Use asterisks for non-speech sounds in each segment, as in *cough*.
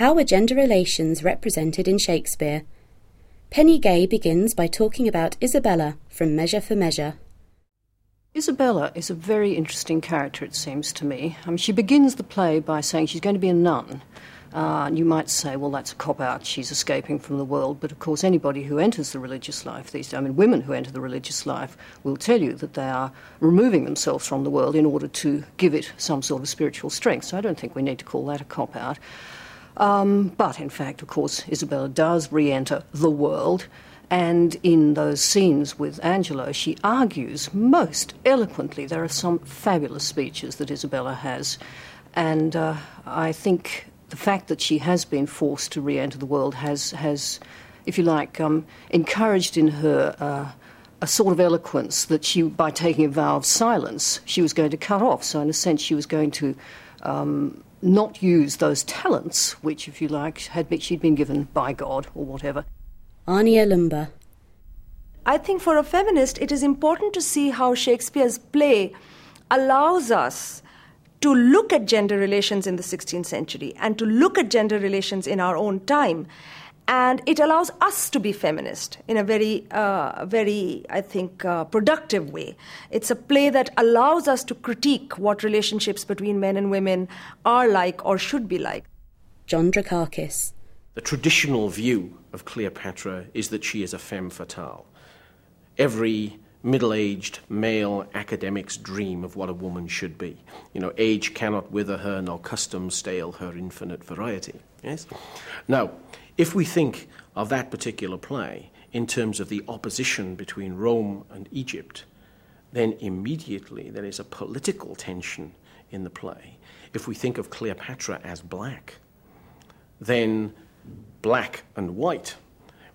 How are gender relations represented in Shakespeare? Penny Gay begins by talking about Isabella from Measure for Measure. Isabella is a very interesting character, it seems to me. Mean, she begins the play by saying she's going to be a nun. Uh, and you might say, well, that's a cop out. She's escaping from the world. But of course, anybody who enters the religious life these days, I mean, women who enter the religious life will tell you that they are removing themselves from the world in order to give it some sort of spiritual strength. So I don't think we need to call that a cop out. Um, but in fact, of course, Isabella does re enter the world. And in those scenes with Angelo, she argues most eloquently. There are some fabulous speeches that Isabella has. And uh, I think the fact that she has been forced to re enter the world has, has, if you like, um, encouraged in her uh, a sort of eloquence that she, by taking a vow of silence, she was going to cut off. So, in a sense, she was going to. Um, not use those talents, which, if you like, had been, she'd been given by God or whatever. Ania Loomba. I think for a feminist, it is important to see how Shakespeare's play allows us to look at gender relations in the 16th century and to look at gender relations in our own time and it allows us to be feminist in a very, uh, very, I think, uh, productive way. It's a play that allows us to critique what relationships between men and women are like or should be like. John Drakakis. The traditional view of Cleopatra is that she is a femme fatale. Every middle aged male academic's dream of what a woman should be. You know, age cannot wither her, nor custom stale her infinite variety. Yes? Now, if we think of that particular play in terms of the opposition between Rome and Egypt, then immediately there is a political tension in the play. If we think of Cleopatra as black, then black and white.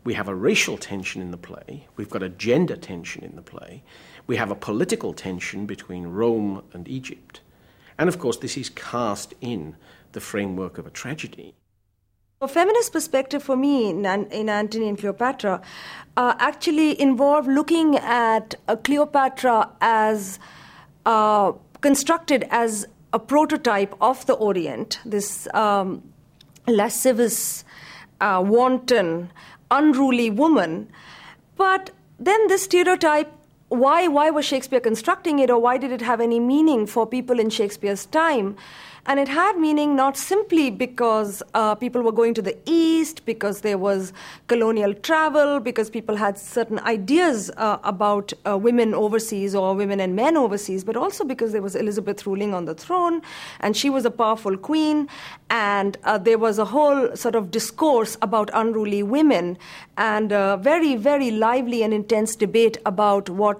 We have a racial tension in the play, we've got a gender tension in the play, we have a political tension between Rome and Egypt. And of course, this is cast in the framework of a tragedy. A feminist perspective for me in, Antony and Cleopatra uh, actually involved looking at uh, Cleopatra as uh, constructed as a prototype of the Orient, this um, lascivious, uh, wanton, unruly woman. But then this stereotype why why was Shakespeare constructing it or why did it have any meaning for people in Shakespeare's time? And it had meaning not simply because uh, people were going to the East, because there was colonial travel, because people had certain ideas uh, about uh, women overseas or women and men overseas, but also because there was Elizabeth ruling on the throne, and she was a powerful queen, and uh, there was a whole sort of discourse about unruly women, and a very, very lively and intense debate about what,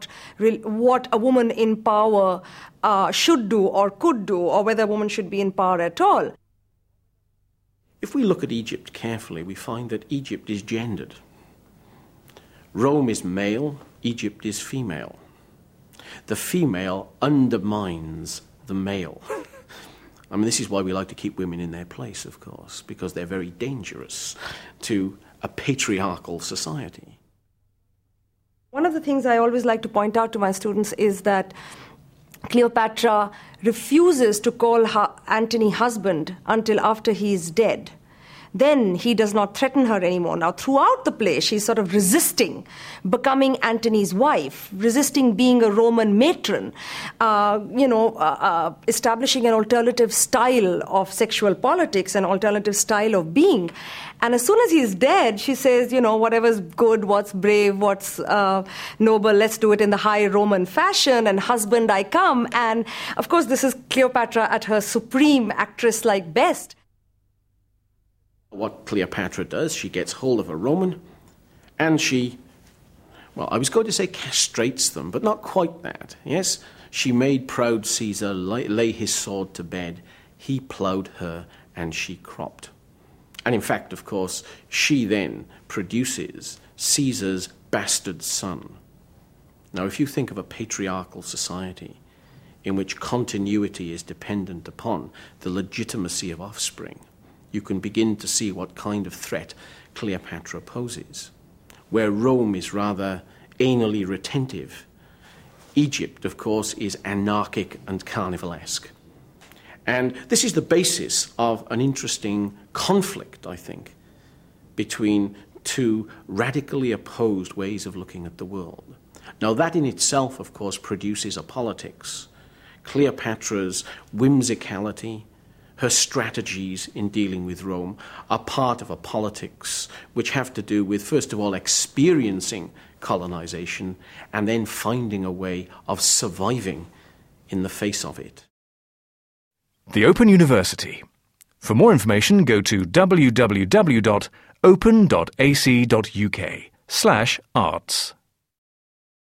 what a woman in power uh, should do or could do, or whether a woman should be in power at all. If we look at Egypt carefully, we find that Egypt is gendered. Rome is male, Egypt is female. The female undermines the male. *laughs* I mean, this is why we like to keep women in their place, of course, because they're very dangerous to a patriarchal society. One of the things I always like to point out to my students is that Cleopatra refuses to call Antony husband until after he is dead. Then he does not threaten her anymore. Now, throughout the play, she's sort of resisting becoming Antony's wife, resisting being a Roman matron, uh, you know, uh, uh, establishing an alternative style of sexual politics, an alternative style of being. And as soon as he's dead, she says, you know, whatever's good, what's brave, what's uh, noble, let's do it in the high Roman fashion, and husband, I come. And of course, this is Cleopatra at her supreme actress like best. What Cleopatra does, she gets hold of a Roman and she, well, I was going to say castrates them, but not quite that. Yes, she made proud Caesar lay, lay his sword to bed. He ploughed her and she cropped. And in fact, of course, she then produces Caesar's bastard son. Now, if you think of a patriarchal society in which continuity is dependent upon the legitimacy of offspring, you can begin to see what kind of threat Cleopatra poses. Where Rome is rather anally retentive, Egypt, of course, is anarchic and carnivalesque. And this is the basis of an interesting conflict, I think, between two radically opposed ways of looking at the world. Now, that in itself, of course, produces a politics. Cleopatra's whimsicality, her strategies in dealing with Rome are part of a politics which have to do with, first of all, experiencing colonization and then finding a way of surviving in the face of it. The Open University. For more information, go to www.open.ac.uk slash arts.